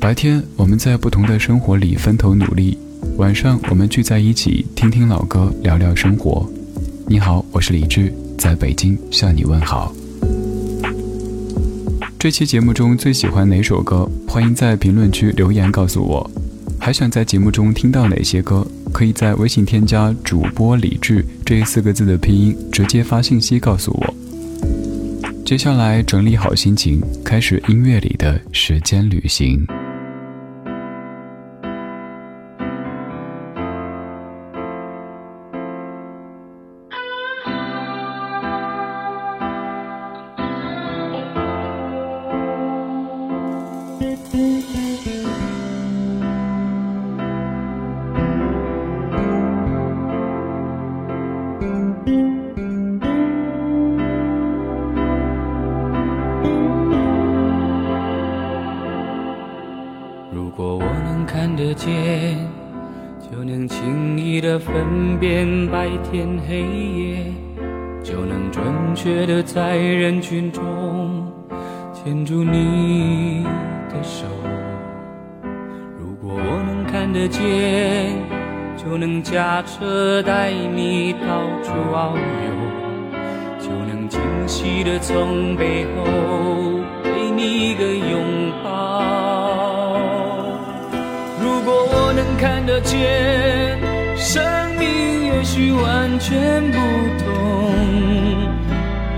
白天我们在不同的生活里分头努力，晚上我们聚在一起听听老歌，聊聊生活。你好，我是李志，在北京向你问好。这期节目中最喜欢哪首歌？欢迎在评论区留言告诉我。还想在节目中听到哪些歌？可以在微信添加主播李志这四个字的拼音，直接发信息告诉我。接下来整理好心情，开始音乐里的时间旅行。分辨白天黑夜，就能准确的在人群中牵住你的手。如果我能看得见，就能驾车带你到处遨游，就能惊喜的从背后给你一个拥抱。如果我能看得见。也许完全不同，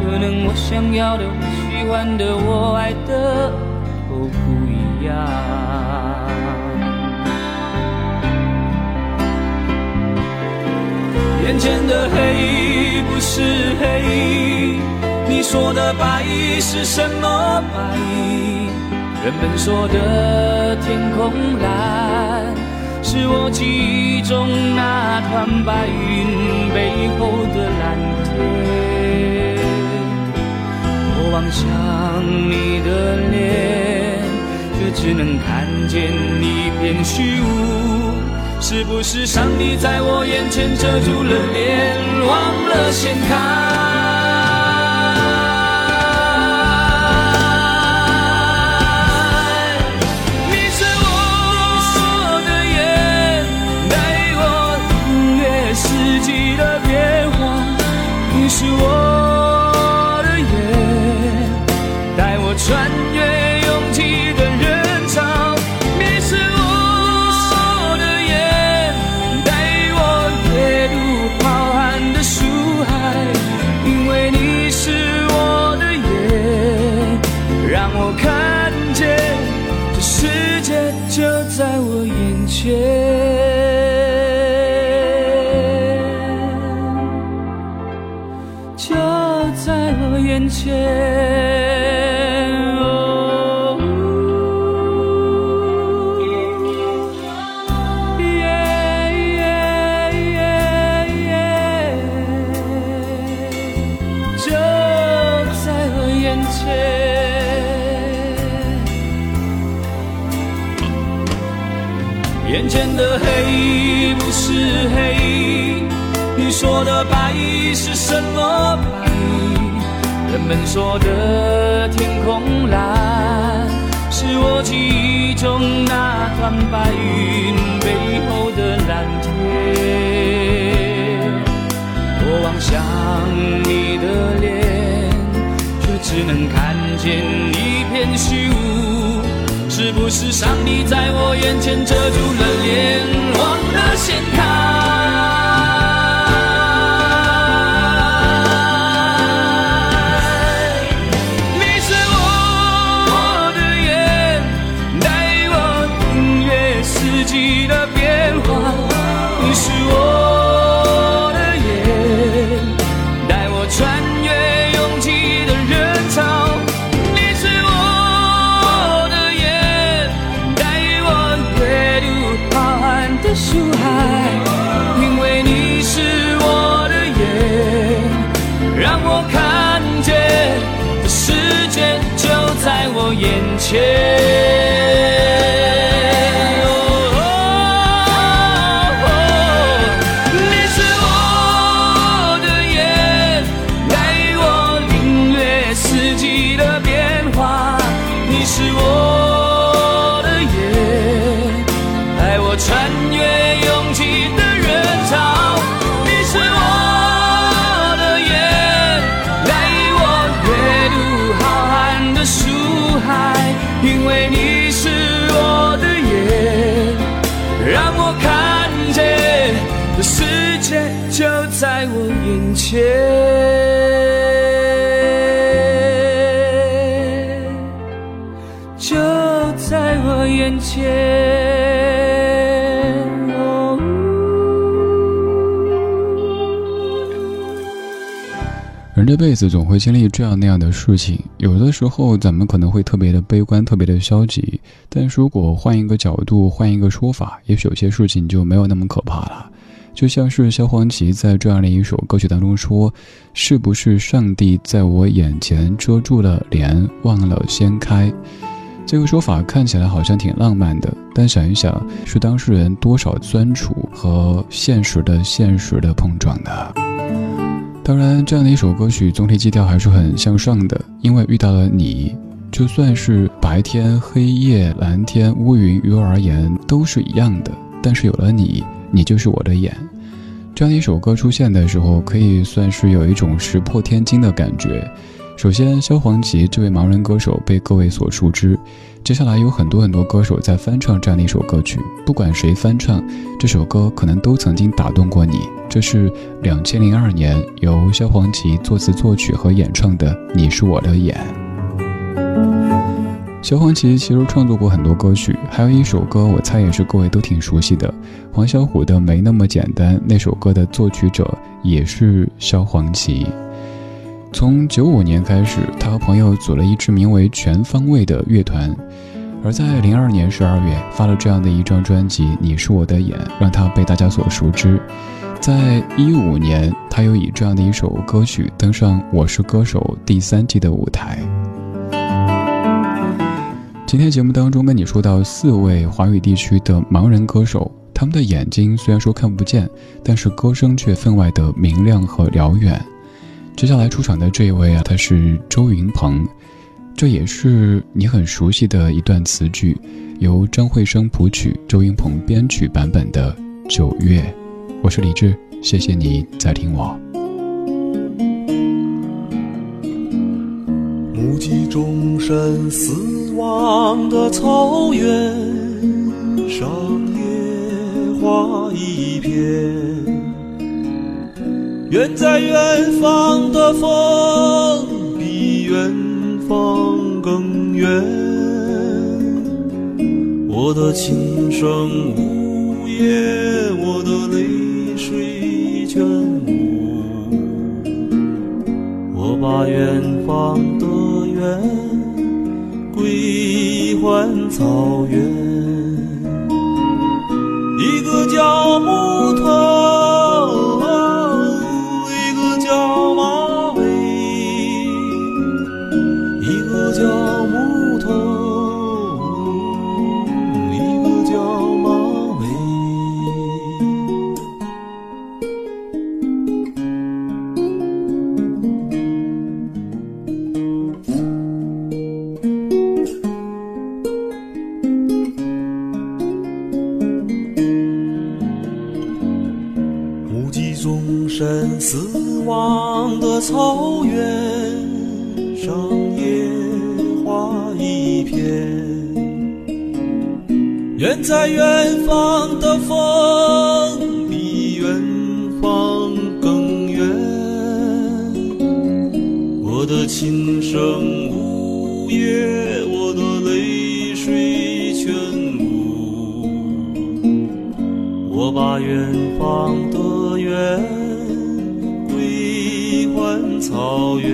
可能我想要的、我喜欢的、我爱的都不一样。眼前的黑不是黑，你说的白是什么白？人们说的天空蓝。是我记忆中那团白云背后的蓝天。我望向你的脸，却只能看见一片虚无。是不是上帝在我眼前遮住了脸，忘了掀开？界就在我眼前。就在我眼前。们说的天空蓝，是我记忆中那团白云背后的蓝天。我望向你的脸，却只能看见一片虚无。是不是上帝在我眼前遮住了脸，忘了掀眼切。就在我。眼前。人这辈子总会经历这样那样的事情，有的时候咱们可能会特别的悲观，特别的消极。但如果换一个角度，换一个说法，也许有些事情就没有那么可怕了。就像是萧煌奇在这样的一首歌曲当中说：“是不是上帝在我眼前遮住了帘，忘了掀开？”这个说法看起来好像挺浪漫的，但想一想，是当事人多少酸楚和现实的现实的碰撞的。当然，这样的一首歌曲总体基调还是很向上的，因为遇到了你，就算是白天、黑夜、蓝天、乌云，于我而言都是一样的。但是有了你，你就是我的眼。这样的一首歌出现的时候，可以算是有一种石破天惊的感觉。首先，萧煌奇这位盲人歌手被各位所熟知。接下来有很多很多歌手在翻唱这样的一首歌曲，不管谁翻唱这首歌，可能都曾经打动过你。这是两千零二年由萧煌奇作词作曲和演唱的《你是我的眼》。萧煌奇其实创作过很多歌曲，还有一首歌，我猜也是各位都挺熟悉的，黄小琥的《没那么简单》。那首歌的作曲者也是萧煌奇。从九五年开始，他和朋友组了一支名为“全方位”的乐团，而在零二年十二月发了这样的一张专辑《你是我的眼》，让他被大家所熟知。在一五年，他又以这样的一首歌曲登上《我是歌手》第三季的舞台。今天节目当中跟你说到四位华语地区的盲人歌手，他们的眼睛虽然说看不见，但是歌声却分外的明亮和辽远。接下来出场的这一位啊，他是周云鹏，这也是你很熟悉的一段词句，由张惠生谱曲，周云鹏编曲版本的《九月》。我是李志，谢谢你在听我。目击众生死望的草原上，野花一片。远在远方的风，比远方更远。我的琴声呜咽，我的泪水全无。我把远方的远归还草原，一个叫木琴声呜咽，我的泪水全无。我把远方的远归还。草原，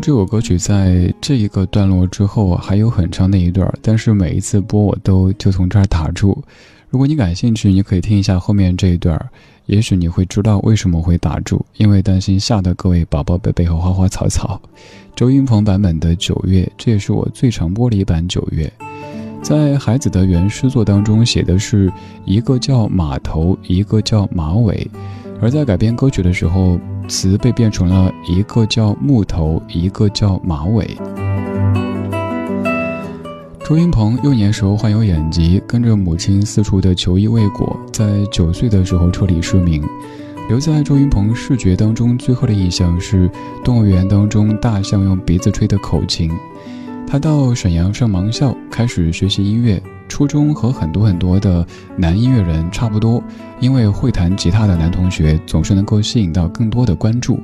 这首歌曲在这一个段落之后还有很长的一段，但是每一次播我都就从这儿打住。如果你感兴趣，你可以听一下后面这一段，也许你会知道为什么会打住，因为担心吓得各位宝宝贝贝和花花草草。周云鹏版本的《九月》，这也是我最常播的一版《九月》。在孩子的原诗作当中写的是一个叫马头，一个叫马尾，而在改编歌曲的时候，词被变成了一个叫木头，一个叫马尾。周云鹏幼年时候患有眼疾，跟着母亲四处的求医未果，在九岁的时候彻底失明。留在周云鹏视觉当中最后的印象是动物园当中大象用鼻子吹的口琴。他到沈阳上盲校，开始学习音乐。初中和很多很多的男音乐人差不多，因为会弹吉他的男同学总是能够吸引到更多的关注。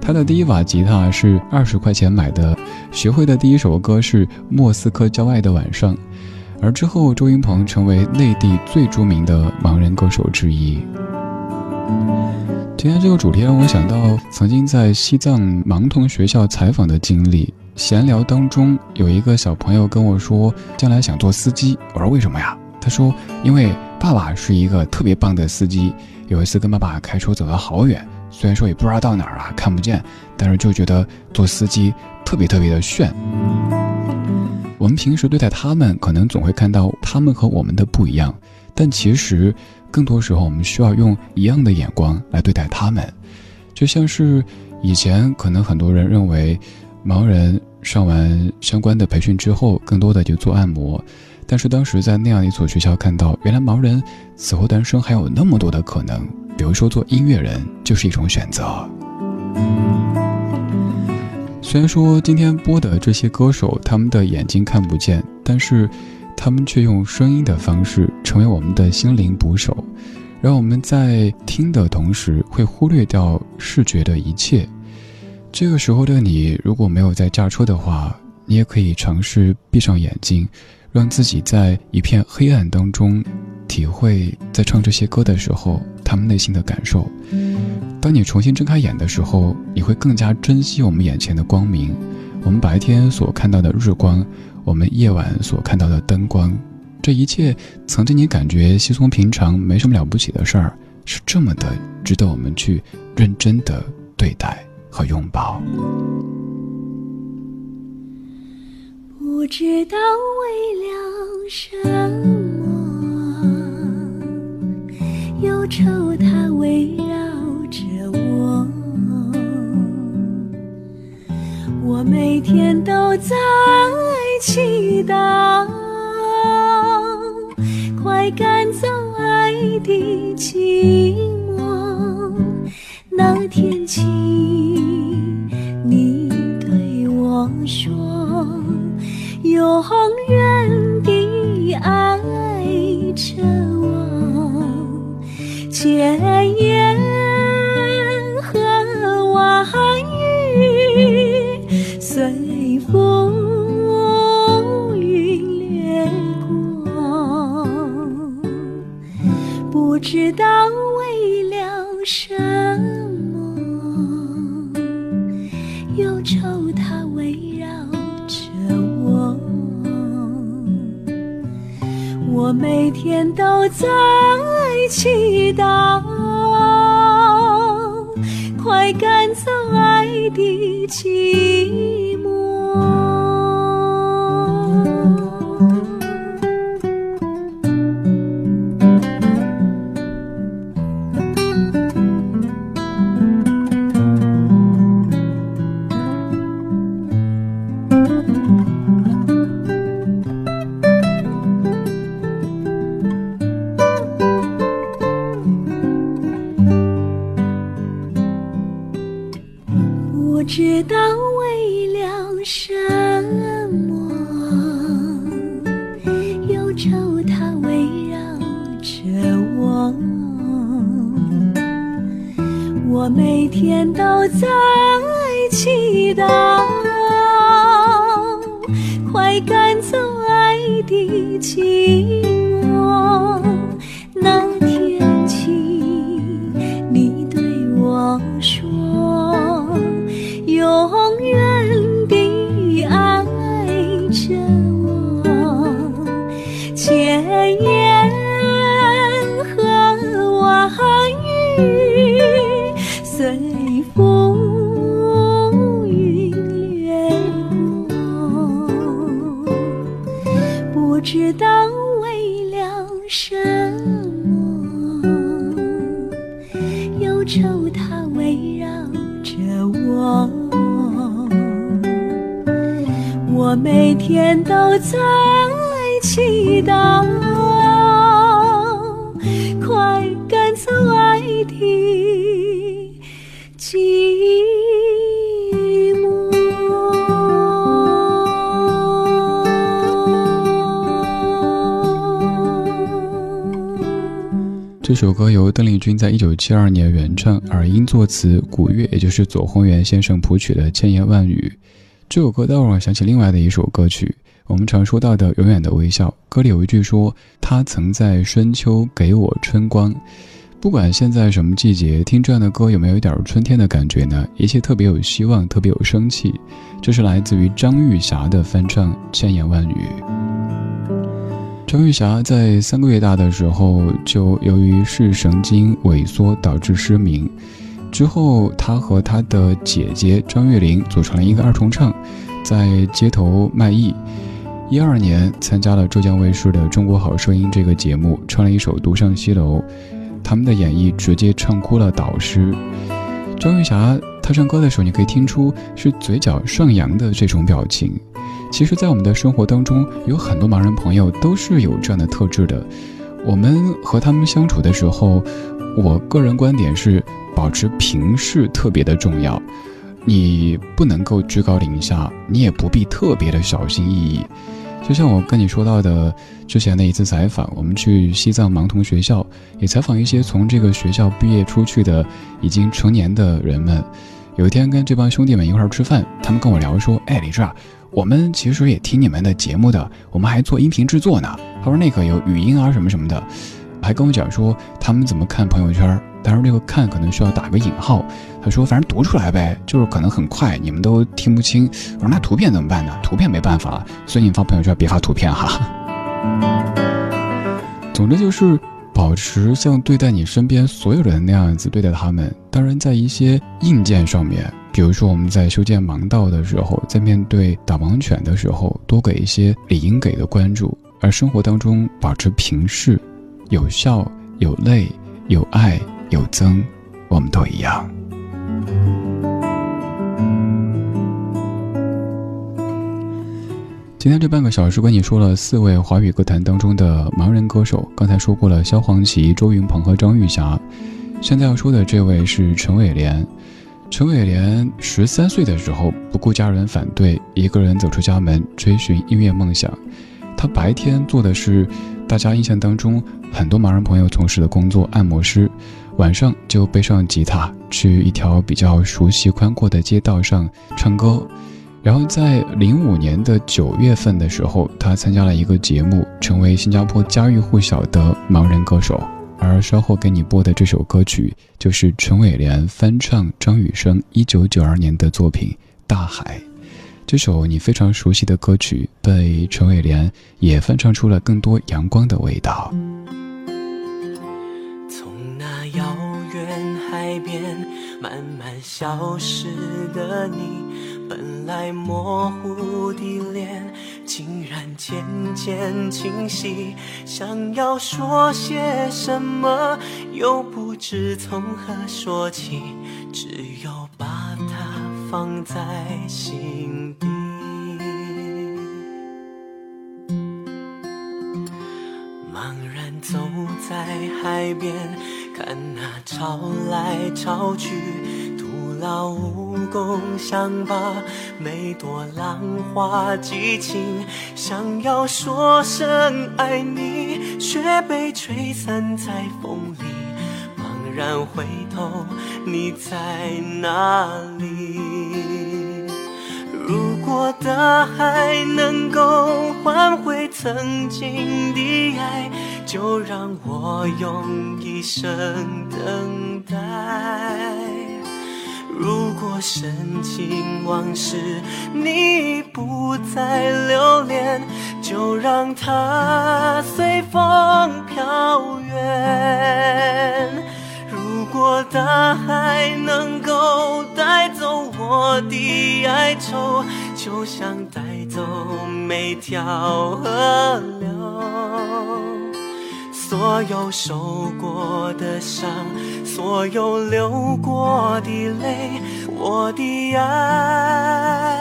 他的第一把吉他是二十块钱买的，学会的第一首歌是《莫斯科郊外的晚上》，而之后周云鹏成为内地最著名的盲人歌手之一。今天这个主题让我想到曾经在西藏盲童学校采访的经历，闲聊当中有一个小朋友跟我说，将来想做司机。我说为什么呀？他说因为爸爸是一个特别棒的司机，有一次跟爸爸开车走了好远。虽然说也不知道到哪儿了，看不见，但是就觉得做司机特别特别的炫。我们平时对待他们，可能总会看到他们和我们的不一样，但其实更多时候我们需要用一样的眼光来对待他们。就像是以前可能很多人认为，盲人上完相关的培训之后，更多的就做按摩，但是当时在那样一所学校看到，原来盲人死后单生还有那么多的可能。比如说，做音乐人就是一种选择。虽然说今天播的这些歌手，他们的眼睛看不见，但是他们却用声音的方式成为我们的心灵捕手，让我们在听的同时会忽略掉视觉的一切。这个时候的你，如果没有在驾车的话，你也可以尝试闭上眼睛，让自己在一片黑暗当中。体会在唱这些歌的时候，他们内心的感受。当你重新睁开眼的时候，你会更加珍惜我们眼前的光明，我们白天所看到的日光，我们夜晚所看到的灯光，这一切曾经你感觉稀松平常、没什么了不起的事儿，是这么的值得我们去认真的对待和拥抱。不知道为了什么。忧愁它围绕着我，我每天都在祈祷，快赶走爱的寂寞。那天起，永远的爱着。我这首歌由邓丽君在一九七二年原唱，耳音作词，古月也就是左宏元先生谱曲的《千言万语》。这首歌让我想起另外的一首歌曲，我们常说到的《永远的微笑》。歌里有一句说：“他曾在深秋给我春光。”不管现在什么季节，听这样的歌有没有一点春天的感觉呢？一切特别有希望，特别有生气。这是来自于张玉霞的翻唱《千言万语》。张玉霞在三个月大的时候就由于视神经萎缩导致失明。之后，她和她的姐姐张月玲组成了一个二重唱，在街头卖艺。一二年参加了浙江卫视的《中国好声音》这个节目，唱了一首《独上西楼》。他们的演绎直接唱哭了导师张玉霞。她唱歌的时候，你可以听出是嘴角上扬的这种表情。其实，在我们的生活当中，有很多盲人朋友都是有这样的特质的。我们和他们相处的时候，我个人观点是。保持平视特别的重要，你不能够居高临下，你也不必特别的小心翼翼。就像我跟你说到的之前的一次采访，我们去西藏盲童学校，也采访一些从这个学校毕业出去的已经成年的人们。有一天跟这帮兄弟们一块儿吃饭，他们跟我聊说：“哎，李志啊，我们其实也听你们的节目的，我们还做音频制作呢。”他说：“那个有语音啊什么什么的。”还跟我讲说他们怎么看朋友圈，当然这个看可能需要打个引号。他说反正读出来呗，就是可能很快你们都听不清。我说那图片怎么办呢？图片没办法，所以你发朋友圈别发图片哈。总之就是保持像对待你身边所有人那样子对待他们。当然在一些硬件上面，比如说我们在修建盲道的时候，在面对导盲犬的时候，多给一些理应给的关注。而生活当中保持平视。有笑有泪有爱有增，我们都一样。今天这半个小时跟你说了四位华语歌坛当中的盲人歌手，刚才说过了萧煌奇、周云鹏和张玉霞，现在要说的这位是陈伟廉。陈伟廉十三岁的时候，不顾家人反对，一个人走出家门，追寻音乐梦想。他白天做的是大家印象当中很多盲人朋友从事的工作——按摩师，晚上就背上吉他去一条比较熟悉宽阔的街道上唱歌。然后在零五年的九月份的时候，他参加了一个节目，成为新加坡家喻户晓的盲人歌手。而稍后给你播的这首歌曲，就是陈伟廉翻唱张雨生一九九二年的作品《大海》。这首你非常熟悉的歌曲，被陈伟廉也翻唱出了更多阳光的味道。从那遥远海边慢慢消失的你，本来模糊的脸，竟然渐渐清晰。想要说些什么，又不知从何说起，只有把它。放在心底。茫然走在海边，看那潮来潮去，徒劳无功，想把每朵浪花记清。想要说声爱你，却被吹散在风里。茫然回头，你在哪里？如果大海能够换回曾经的爱，就让我用一生等待。如果深情往事你不再留恋，就让它随风飘远。如果大海能够带走我的哀愁，就像带走每条河流。所有受过的伤，所有流过的泪，我的爱，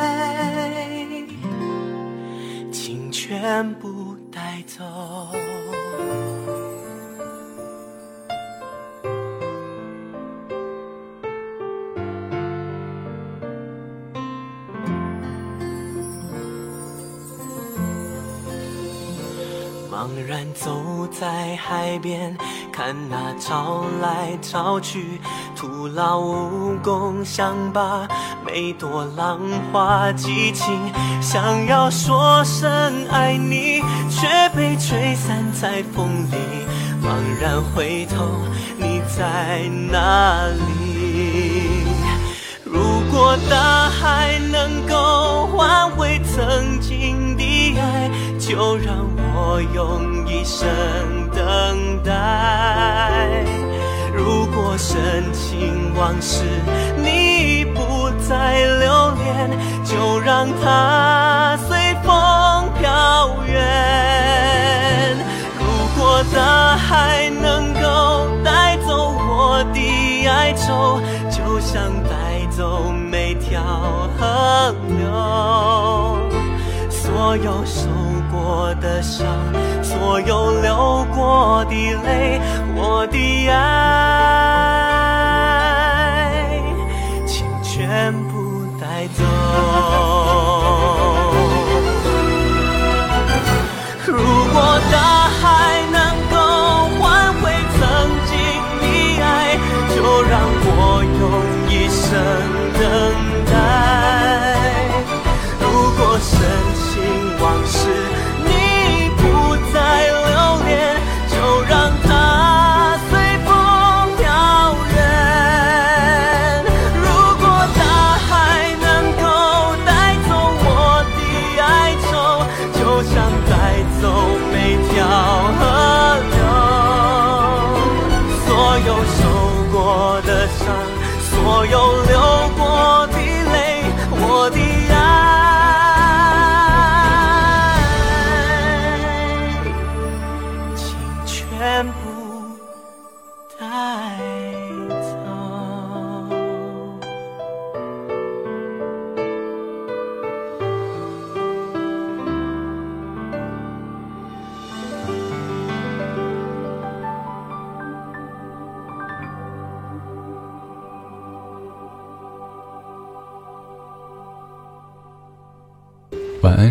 请全部带走。茫然走在海边，看那潮来潮去，徒劳无功，想把每朵浪花记清。想要说声爱你，却被吹散在风里。茫然回头，你在哪里？如果大海能够换回曾经的爱，就让我用一生等待。如果深情往事你不再留恋，就让它随风飘远。如果大海能够带走我的哀愁，就像带走每条河流，所有受过的伤，所有流过的泪，我的爱，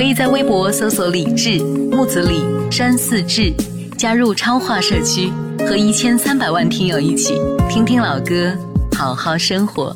可以在微博搜索“李志木子李山寺志”，加入超话社区，和一千三百万听友一起听听老歌，好好生活。